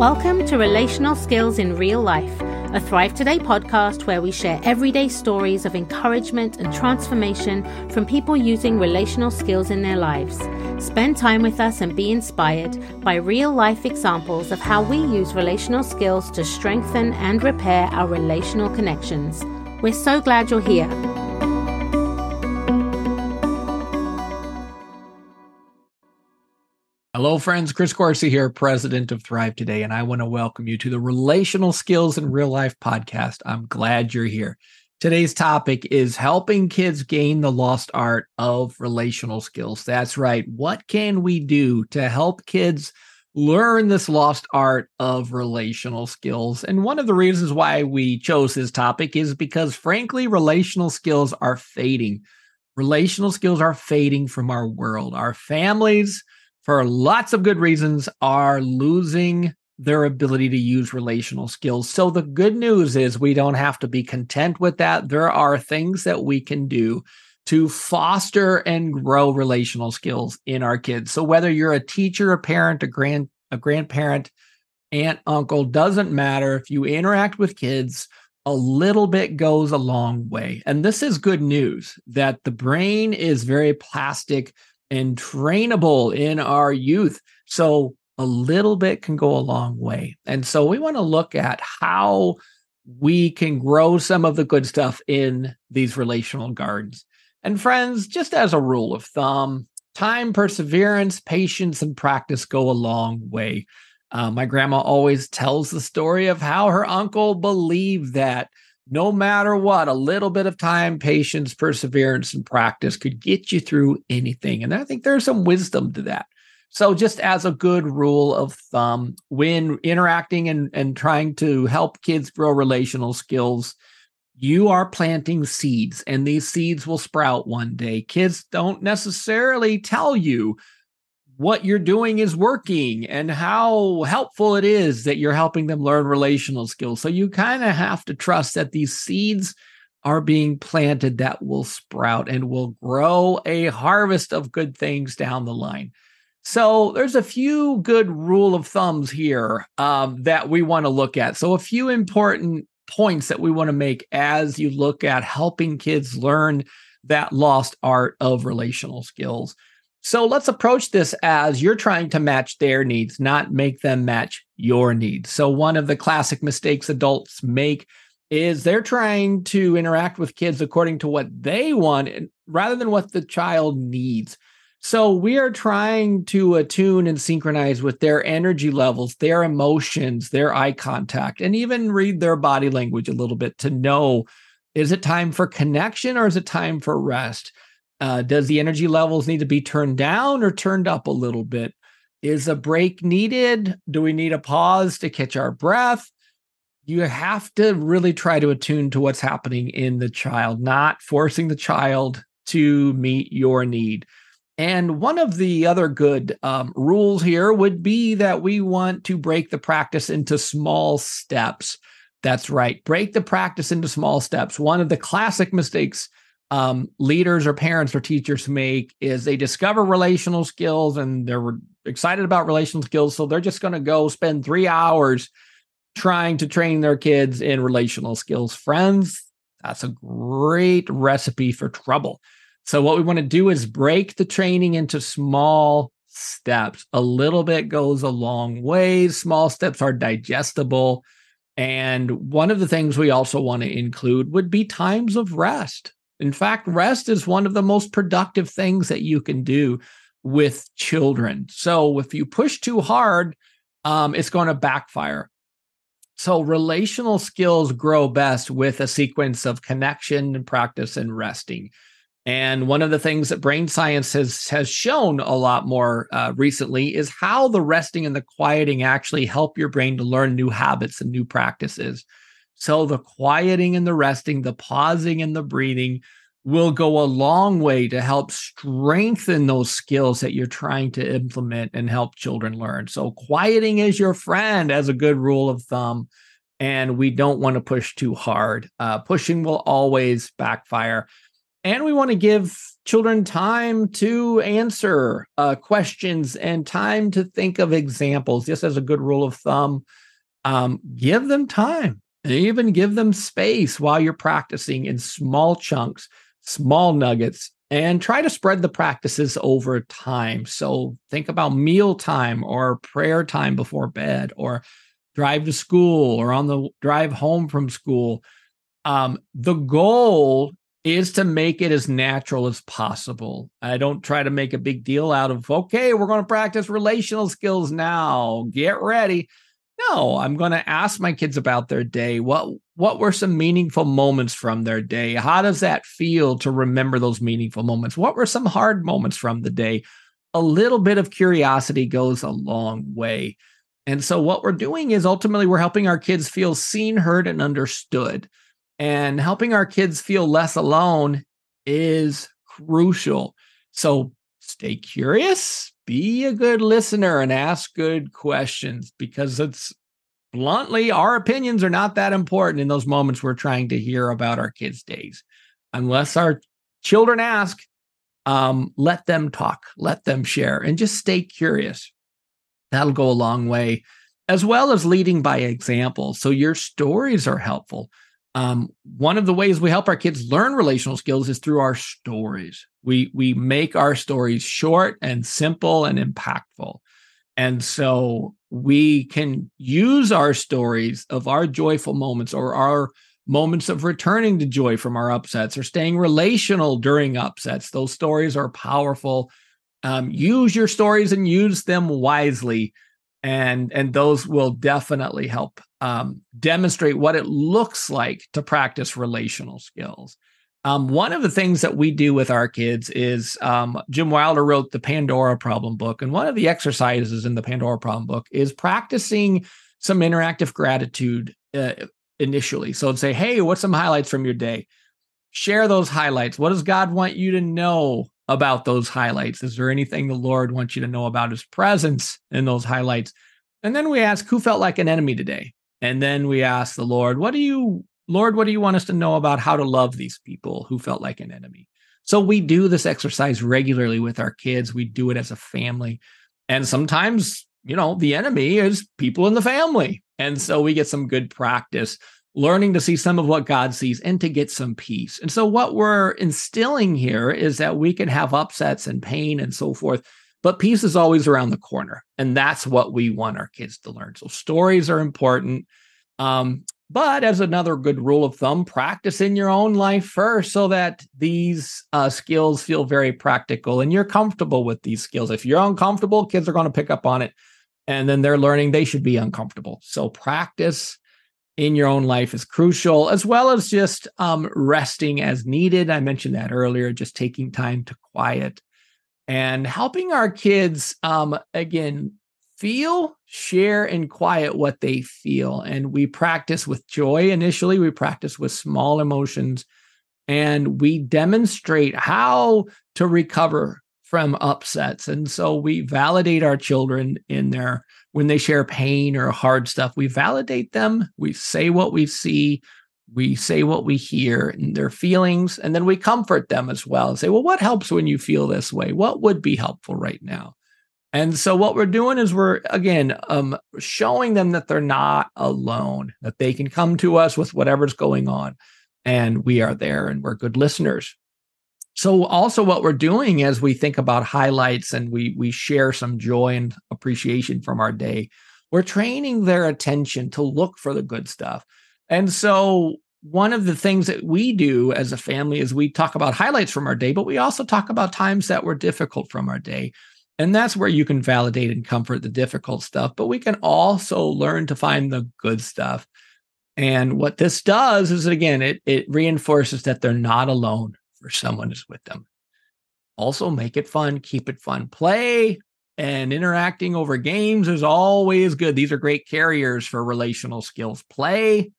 Welcome to Relational Skills in Real Life, a Thrive Today podcast where we share everyday stories of encouragement and transformation from people using relational skills in their lives. Spend time with us and be inspired by real life examples of how we use relational skills to strengthen and repair our relational connections. We're so glad you're here. Hello, friends. Chris Coursey here, president of Thrive Today, and I want to welcome you to the Relational Skills in Real Life podcast. I'm glad you're here. Today's topic is helping kids gain the lost art of relational skills. That's right. What can we do to help kids learn this lost art of relational skills? And one of the reasons why we chose this topic is because, frankly, relational skills are fading. Relational skills are fading from our world, our families for lots of good reasons, are losing their ability to use relational skills. So the good news is we don't have to be content with that. There are things that we can do to foster and grow relational skills in our kids. So whether you're a teacher, a parent, a grand a grandparent, aunt, uncle, doesn't matter if you interact with kids, a little bit goes a long way. And this is good news that the brain is very plastic and trainable in our youth. So a little bit can go a long way. And so we want to look at how we can grow some of the good stuff in these relational gardens. And friends, just as a rule of thumb, time, perseverance, patience, and practice go a long way. Uh, my grandma always tells the story of how her uncle believed that no matter what, a little bit of time, patience, perseverance, and practice could get you through anything. And I think there's some wisdom to that. So, just as a good rule of thumb, when interacting and, and trying to help kids grow relational skills, you are planting seeds, and these seeds will sprout one day. Kids don't necessarily tell you what you're doing is working and how helpful it is that you're helping them learn relational skills. So you kind of have to trust that these seeds are being planted that will sprout and will grow a harvest of good things down the line. So there's a few good rule of thumbs here um, that we want to look at. So a few important points that we want to make as you look at helping kids learn that lost art of relational skills. So let's approach this as you're trying to match their needs, not make them match your needs. So, one of the classic mistakes adults make is they're trying to interact with kids according to what they want rather than what the child needs. So, we are trying to attune and synchronize with their energy levels, their emotions, their eye contact, and even read their body language a little bit to know is it time for connection or is it time for rest? Uh, does the energy levels need to be turned down or turned up a little bit? Is a break needed? Do we need a pause to catch our breath? You have to really try to attune to what's happening in the child, not forcing the child to meet your need. And one of the other good um, rules here would be that we want to break the practice into small steps. That's right. Break the practice into small steps. One of the classic mistakes um, leaders or parents or teachers make is they discover relational skills and they're excited about relational skills. So they're just going to go spend three hours trying to train their kids in relational skills. Friends, that's a great recipe for trouble. So, what we want to do is break the training into small steps. A little bit goes a long way. Small steps are digestible. And one of the things we also want to include would be times of rest. In fact, rest is one of the most productive things that you can do with children. So if you push too hard, um, it's going to backfire. So relational skills grow best with a sequence of connection and practice and resting. And one of the things that brain science has has shown a lot more uh, recently is how the resting and the quieting actually help your brain to learn new habits and new practices. So the quieting and the resting, the pausing and the breathing will go a long way to help strengthen those skills that you're trying to implement and help children learn. So quieting is your friend as a good rule of thumb. And we don't want to push too hard. Uh, pushing will always backfire. And we want to give children time to answer uh, questions and time to think of examples. Just as a good rule of thumb, um, give them time. Even give them space while you're practicing in small chunks, small nuggets, and try to spread the practices over time. So think about meal time or prayer time before bed or drive to school or on the drive home from school. Um, the goal is to make it as natural as possible. I don't try to make a big deal out of, okay, we're going to practice relational skills now. Get ready. No, I'm going to ask my kids about their day. What what were some meaningful moments from their day? How does that feel to remember those meaningful moments? What were some hard moments from the day? A little bit of curiosity goes a long way. And so what we're doing is ultimately we're helping our kids feel seen, heard and understood. And helping our kids feel less alone is crucial. So stay curious, be a good listener and ask good questions because it's bluntly our opinions are not that important in those moments we're trying to hear about our kids' days. Unless our children ask, um, let them talk, let them share, and just stay curious. That'll go a long way, as well as leading by example. So your stories are helpful um, one of the ways we help our kids learn relational skills is through our stories. We we make our stories short and simple and impactful. And so we can use our stories of our joyful moments or our moments of returning to joy from our upsets or staying relational during upsets. Those stories are powerful. Um, use your stories and use them wisely and and those will definitely help um, demonstrate what it looks like to practice relational skills. Um, one of the things that we do with our kids is um, Jim Wilder wrote the Pandora Problem book, and one of the exercises in the Pandora Problem book is practicing some interactive gratitude uh, initially. So, say, "Hey, what's some highlights from your day?" Share those highlights. What does God want you to know about those highlights? Is there anything the Lord wants you to know about his presence in those highlights? And then we ask, who felt like an enemy today? And then we ask the Lord, what do you, Lord, what do you want us to know about how to love these people who felt like an enemy? So we do this exercise regularly with our kids. We do it as a family. And sometimes, you know, the enemy is people in the family. And so we get some good practice learning to see some of what God sees and to get some peace. And so, what we're instilling here is that we can have upsets and pain and so forth, but peace is always around the corner. And that's what we want our kids to learn. So, stories are important. Um, but as another good rule of thumb, practice in your own life first so that these uh, skills feel very practical and you're comfortable with these skills. If you're uncomfortable, kids are going to pick up on it and then they're learning they should be uncomfortable. So, practice in your own life is crucial, as well as just um, resting as needed. I mentioned that earlier, just taking time to quiet and helping our kids, um, again, feel, share, and quiet what they feel. And we practice with joy initially, we practice with small emotions, and we demonstrate how to recover from upsets. And so we validate our children in their when they share pain or hard stuff, we validate them. We say what we see, we say what we hear and their feelings, and then we comfort them as well and say, well, what helps when you feel this way? What would be helpful right now? And so what we're doing is we're again um, showing them that they're not alone, that they can come to us with whatever's going on, and we are there and we're good listeners. So also what we're doing as we think about highlights and we we share some joy and appreciation from our day, we're training their attention to look for the good stuff. And so one of the things that we do as a family is we talk about highlights from our day, but we also talk about times that were difficult from our day. And that's where you can validate and comfort the difficult stuff, but we can also learn to find the good stuff. And what this does is again, it it reinforces that they're not alone for someone is with them. Also, make it fun, keep it fun. Play and interacting over games is always good. These are great carriers for relational skills. Play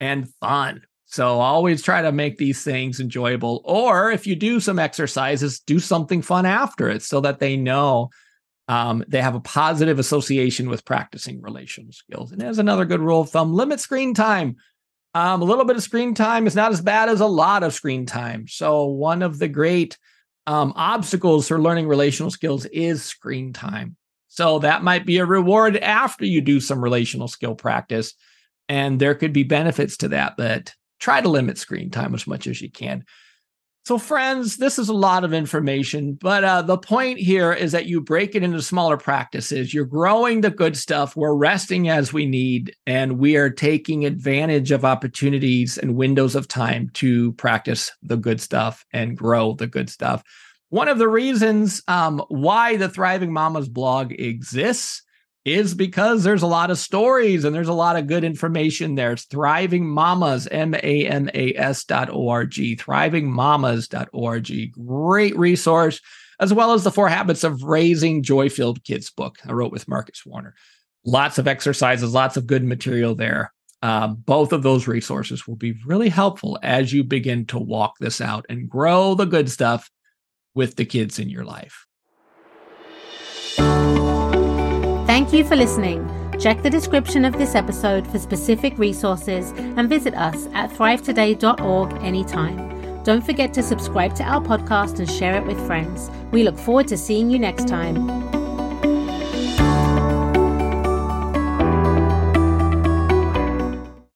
and fun. So always try to make these things enjoyable. Or if you do some exercises, do something fun after it so that they know um, they have a positive association with practicing relational skills. And as another good rule of thumb, limit screen time Um, a little bit of screen time is not as bad as a lot of screen time. So, one of the great um, obstacles for learning relational skills is screen time. So, that might be a reward after you do some relational skill practice. And there could be benefits to that, but try to limit screen time as much as you can. So, friends, this is a lot of information, but uh, the point here is that you break it into smaller practices. You're growing the good stuff. We're resting as we need, and we are taking advantage of opportunities and windows of time to practice the good stuff and grow the good stuff. One of the reasons um, why the Thriving Mamas blog exists is because there's a lot of stories and there's a lot of good information there. It's Thriving Mamas, M A M A S dot org, thrivingmamas.org. Great resource, as well as the Four Habits of Raising Joy Filled Kids book I wrote with Marcus Warner. Lots of exercises, lots of good material there. Uh, both of those resources will be really helpful as you begin to walk this out and grow the good stuff with the kids in your life. Thank you for listening. Check the description of this episode for specific resources and visit us at thrivetoday.org anytime. Don't forget to subscribe to our podcast and share it with friends. We look forward to seeing you next time.